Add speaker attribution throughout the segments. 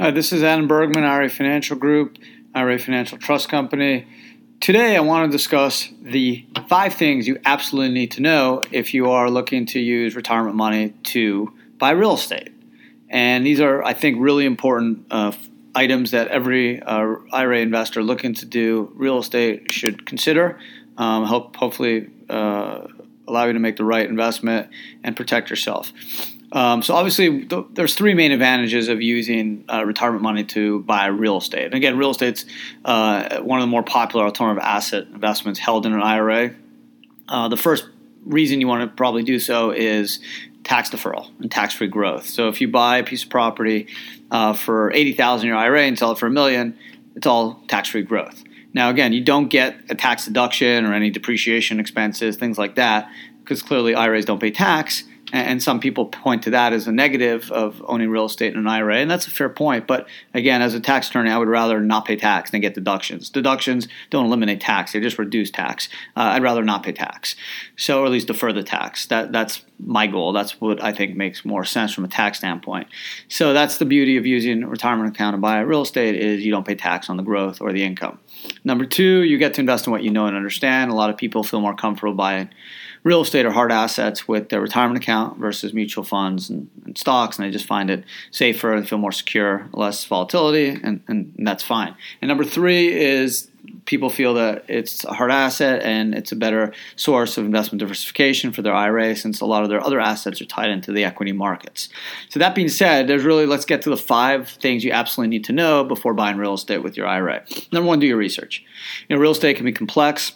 Speaker 1: Hi, this is Adam Bergman, IRA Financial Group, IRA Financial Trust Company. Today, I want to discuss the five things you absolutely need to know if you are looking to use retirement money to buy real estate. And these are, I think, really important uh, items that every uh, IRA investor looking to do real estate should consider. Um, help hopefully uh, allow you to make the right investment and protect yourself. Um, so obviously, th- there's three main advantages of using uh, retirement money to buy real estate. And again, real estate's uh, one of the more popular alternative asset investments held in an IRA. Uh, the first reason you want to probably do so is tax deferral and tax-free growth. So if you buy a piece of property uh, for eighty thousand in your IRA and sell it for a million, it's all tax-free growth. Now, again, you don't get a tax deduction or any depreciation expenses, things like that, because clearly IRAs don't pay tax and some people point to that as a negative of owning real estate in an IRA, and that's a fair point. But again, as a tax attorney, I would rather not pay tax than get deductions. Deductions don't eliminate tax; they just reduce tax. Uh, I'd rather not pay tax, so or at least defer the tax. That that's my goal. That's what I think makes more sense from a tax standpoint. So that's the beauty of using a retirement account to buy real estate is you don't pay tax on the growth or the income. Number two, you get to invest in what you know and understand. A lot of people feel more comfortable buying real estate or hard assets with their retirement account versus mutual funds and, and stocks, and they just find it safer and feel more secure, less volatility, and, and that's fine. And number three is people feel that it's a hard asset and it's a better source of investment diversification for their IRA since a lot of their other assets are tied into the equity markets. So that being said, there's really let's get to the five things you absolutely need to know before buying real estate with your IRA. Number one, do your research. You know, real estate can be complex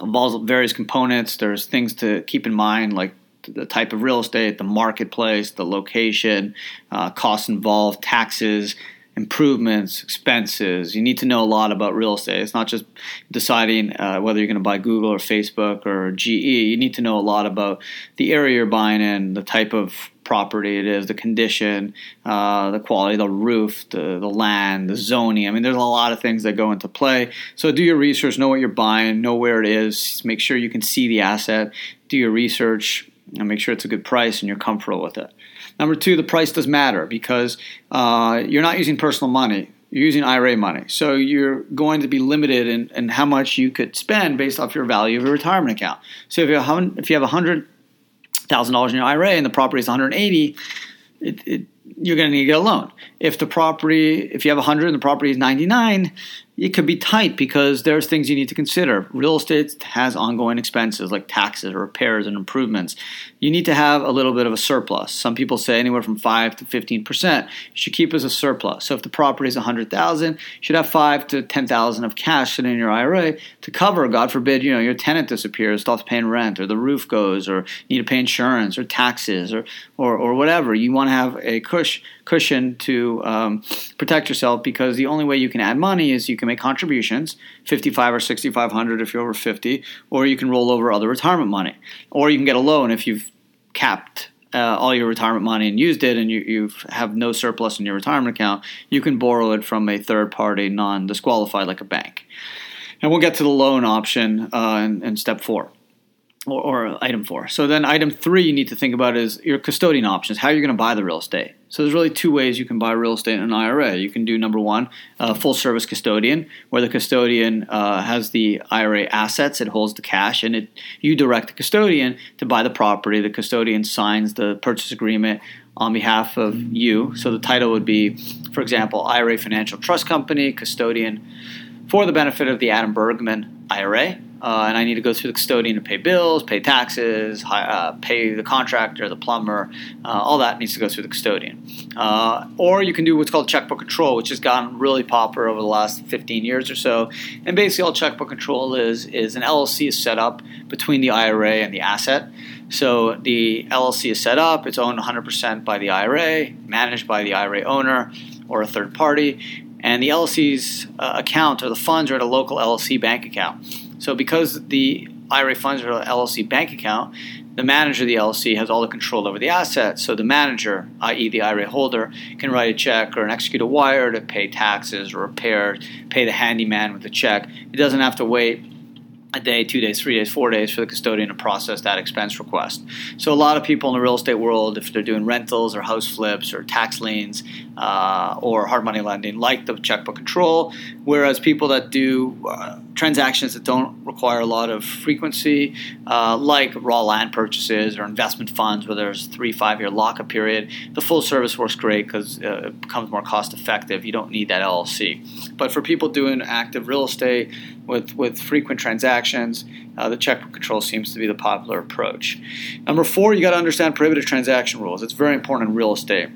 Speaker 1: involves various components. There's things to keep in mind, like the type of real estate, the marketplace, the location, uh, costs involved, taxes, improvements, expenses. You need to know a lot about real estate. It's not just deciding uh, whether you're going to buy Google or Facebook or GE. You need to know a lot about the area you're buying in, the type of property it is, the condition, uh, the quality, the roof, the, the land, the zoning. I mean, there's a lot of things that go into play. So do your research, know what you're buying, know where it is, make sure you can see the asset, do your research, and make sure it's a good price and you're comfortable with it. Number two, the price does matter because uh, you're not using personal money. You're using IRA money. So you're going to be limited in, in how much you could spend based off your value of your retirement account. So if you have, if you have $100,000 in your IRA and the property is 180, it, it, you're going to need to get a loan. If the property, if you have 100 and the property is 99, it could be tight because there's things you need to consider. Real estate has ongoing expenses like taxes, repairs, and improvements. You need to have a little bit of a surplus. Some people say anywhere from five to fifteen percent. You should keep as a surplus. So if the property is a hundred thousand, you should have five to ten thousand of cash sitting in your IRA to cover. God forbid, you know your tenant disappears, stops paying rent, or the roof goes, or you need to pay insurance, or taxes, or or, or whatever. You want to have a cush, cushion to um, protect yourself because the only way you can add money is you can make contributions, 55 or 6500 if you're over 50, or you can roll over other retirement money. Or you can get a loan if you've capped uh, all your retirement money and used it and you, you have no surplus in your retirement account, you can borrow it from a third party, non disqualified like a bank. And we'll get to the loan option uh, in, in step four or, or, item four. So then item three you need to think about is your custodian options, how are you're going to buy the real estate. So there's really two ways you can buy real estate in an IRA. You can do number one, full service custodian, where the custodian uh, has the IRA assets, it holds the cash, and it you direct the custodian to buy the property. The custodian signs the purchase agreement on behalf of you. So the title would be, for example, IRA Financial Trust Company, custodian for the benefit of the Adam Bergman IRA uh, and I need to go through the custodian to pay bills, pay taxes, uh, pay the contractor, the plumber, uh, all that needs to go through the custodian. Uh, or you can do what's called checkbook control, which has gotten really popular over the last 15 years or so. And basically, all checkbook control is is an LLC is set up between the IRA and the asset. So the LLC is set up; it's owned 100% by the IRA, managed by the IRA owner or a third party, and the LLC's uh, account or the funds are at a local LLC bank account. So because the IRA funds are an LLC bank account, the manager of the LLC has all the control over the assets. So the manager, i.e., the IRA holder, can write a check or execute a wire to pay taxes or repair, pay the handyman with the check. He doesn't have to wait a day, two days, three days, four days for the custodian to process that expense request. So a lot of people in the real estate world, if they're doing rentals or house flips or tax liens uh, or hard money lending, like the checkbook control. Whereas people that do uh, transactions that don't require a lot of frequency, uh, like raw land purchases or investment funds where there's three, five year lockup period, the full service works great because uh, it becomes more cost effective. You don't need that LLC. But for people doing active real estate, with, with frequent transactions, uh, the checkbook control seems to be the popular approach. Number four, you got to understand prohibited transaction rules. It's very important in real estate.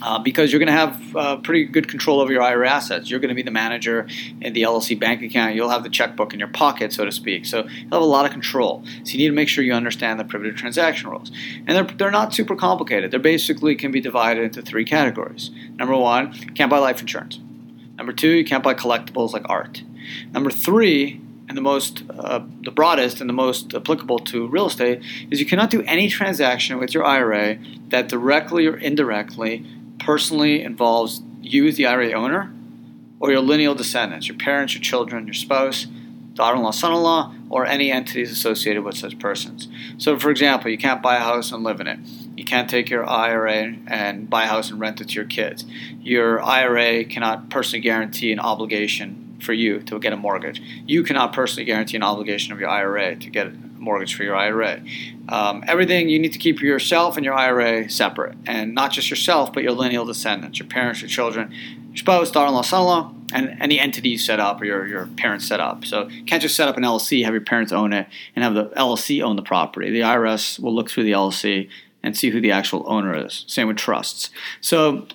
Speaker 1: Uh, because you're going to have uh, pretty good control over your IRA assets. You're going to be the manager in the LLC bank account. You'll have the checkbook in your pocket, so to speak. So you'll have a lot of control. So you need to make sure you understand the prohibited transaction rules. And they're, they're not super complicated. They basically can be divided into three categories. Number one, you can't buy life insurance. Number two, you can't buy collectibles like art. Number three, and the most, uh, the broadest and the most applicable to real estate, is you cannot do any transaction with your IRA that directly or indirectly personally involves you the IRA owner or your lineal descendants, your parents, your children, your spouse, daughter-in-law, son-in-law, or any entities associated with such persons. So, for example, you can't buy a house and live in it. You can't take your IRA and buy a house and rent it to your kids. Your IRA cannot personally guarantee an obligation for you to get a mortgage. You cannot personally guarantee an obligation of your IRA to get mortgage for your IRA. Um, everything you need to keep yourself and your IRA separate, and not just yourself, but your lineal descendants, your parents, your children, your spouse, daughter-in-law, son-in-law, and any entity you set up or your, your parents set up. So you can't just set up an LLC, have your parents own it, and have the LLC own the property. The IRS will look through the LLC and see who the actual owner is. Same with trusts. So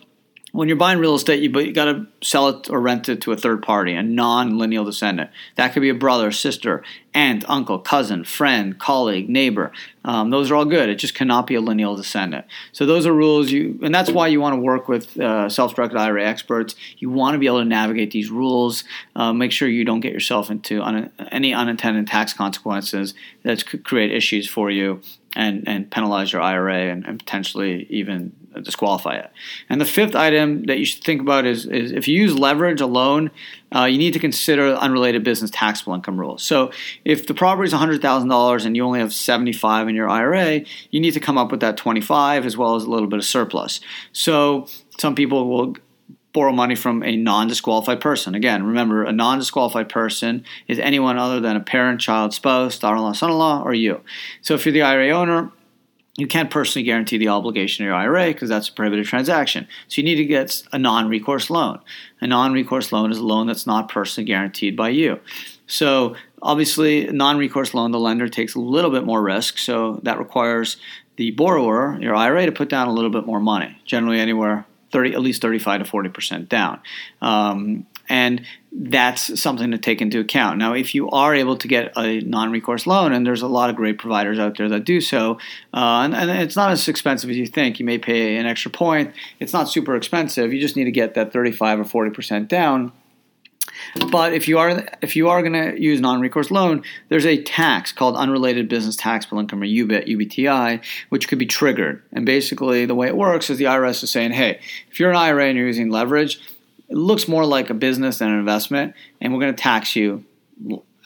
Speaker 1: when you're buying real estate, you, you got to sell it or rent it to a third party, a non-lineal descendant. That could be a brother, sister, aunt, uncle, cousin, friend, colleague, neighbor. Um, those are all good. It just cannot be a lineal descendant. So those are rules you, and that's why you want to work with uh, self-directed IRA experts. You want to be able to navigate these rules. Uh, make sure you don't get yourself into un- any unintended tax consequences that could create issues for you and, and penalize your IRA and, and potentially even disqualify it. And the fifth item that you should think about is, is if you use leverage alone, uh, you need to consider unrelated business taxable income rules. So if the property is $100,000 and you only have 75 in your IRA, you need to come up with that 25 as well as a little bit of surplus. So some people will borrow money from a non-disqualified person. Again, remember, a non-disqualified person is anyone other than a parent, child, spouse, daughter-in-law, son-in-law, or you. So if you're the IRA owner, you can't personally guarantee the obligation of your IRA because that's a prohibited transaction. So you need to get a non recourse loan. A non recourse loan is a loan that's not personally guaranteed by you. So obviously, non recourse loan, the lender takes a little bit more risk. So that requires the borrower, your IRA, to put down a little bit more money, generally anywhere 30, at least 35 to 40% down. Um, and that's something to take into account. Now, if you are able to get a non recourse loan, and there's a lot of great providers out there that do so, uh, and, and, it's not as expensive as you think, you may pay an extra point. It's not super expensive. You just need to get that 35 or 40% down. But if you are if you are going to use non-recourse loan, there's a tax called unrelated business taxable income or UBIT UBTI, which could be triggered. And basically, the way it works is the IRS is saying, hey, if you're an IRA and you're using leverage, it looks more like a business than an investment, and we're going to tax you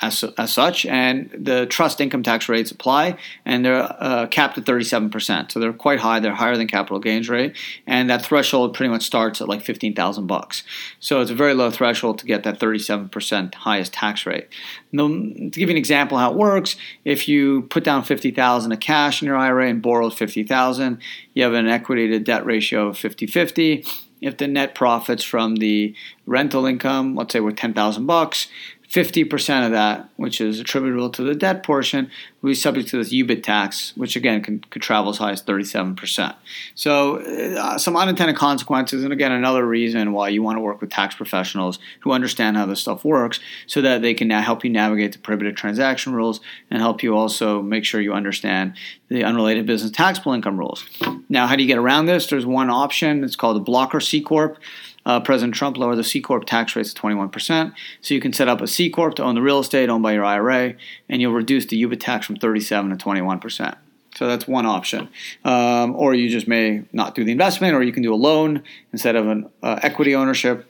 Speaker 1: as, as such. And the trust income tax rates apply, and they're uh, capped at 37%. So they're quite high. They're higher than capital gains rate, and that threshold pretty much starts at like 15,000 bucks. So it's a very low threshold to get that 37% highest tax rate. Now, to give you an example how it works, if you put down 50,000 of cash in your IRA and borrowed 50,000, you have an equity to debt ratio of 50-50 if the net profits from the rental income, let's say, were ten thousand bucks, 50% of that, which is attributable to the debt portion, will be subject to this UBIT tax, which again can, could travel as high as 37%. So, uh, some unintended consequences, and again, another reason why you want to work with tax professionals who understand how this stuff works so that they can now help you navigate the prohibited transaction rules and help you also make sure you understand the unrelated business taxable income rules. Now, how do you get around this? There's one option, it's called a blocker C Corp uh, President Trump lowered the C Corp tax rates to 21%. So you can set up a C Corp to own the real estate owned by your IRA, and you'll reduce the UBIT tax from 37 to 21%. So that's one option. Um, or you just may not do the investment, or you can do a loan instead of an uh, equity ownership.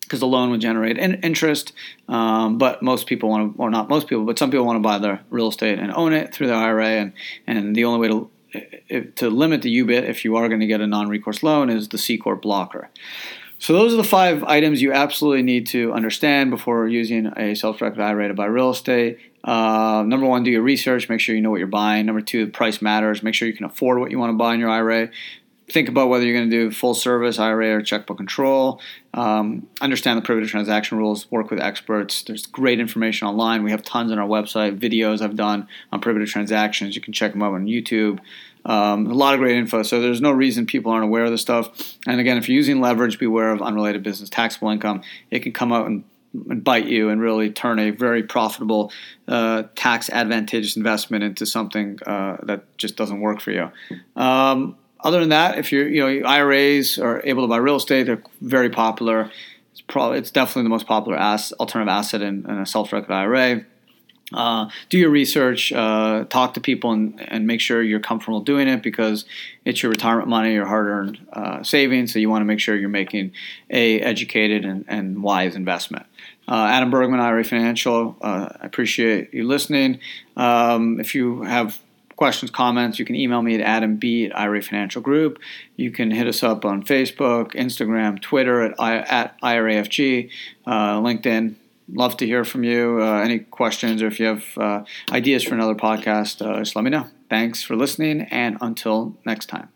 Speaker 1: because the loan would generate in- interest. Um, but most people want to, or not most people, but some people want to buy their real estate and own it through their IRA. And, and the only way to to limit the UBIT if you are going to get a non-recourse loan is the C corp blocker. So those are the five items you absolutely need to understand before using a self-directed IRA to buy real estate. Uh, number one, do your research. Make sure you know what you're buying. Number two, the price matters. Make sure you can afford what you want to buy in your IRA think about whether you're going to do full service IRA or checkbook control. Um, understand the privilege transaction rules. Work with experts. There's great information online. We have tons on our website. Videos I've done on privilege transactions. You can check them out on YouTube. Um, a lot of great info. So there's no reason people aren't aware of this stuff. And again, if you're using leverage, beware of unrelated business taxable income. It can come out and and bite you and really turn a very profitable, uh, tax advantageous investment into something uh, that just doesn't work for you. Um, other than that, if you're you know IRAs are able to buy real estate, they're very popular. It's probably it's definitely the most popular ass, alternative asset in, in a self-directed IRA. Uh, do your research, uh, talk to people, and, and make sure you're comfortable doing it because it's your retirement money, your hard-earned uh, savings. So you want to make sure you're making a educated and, and wise investment. Uh, Adam Bergman, IRA Financial. Uh, I appreciate you listening. Um, if you have questions, comments, you can email me at adamb at IRA Financial Group. You can hit us up on Facebook, Instagram, Twitter at, at IRAFG, uh, LinkedIn. Love to hear from you. Uh, any questions or if you have uh, ideas for another podcast, uh, just let me know. Thanks for listening, and until next time.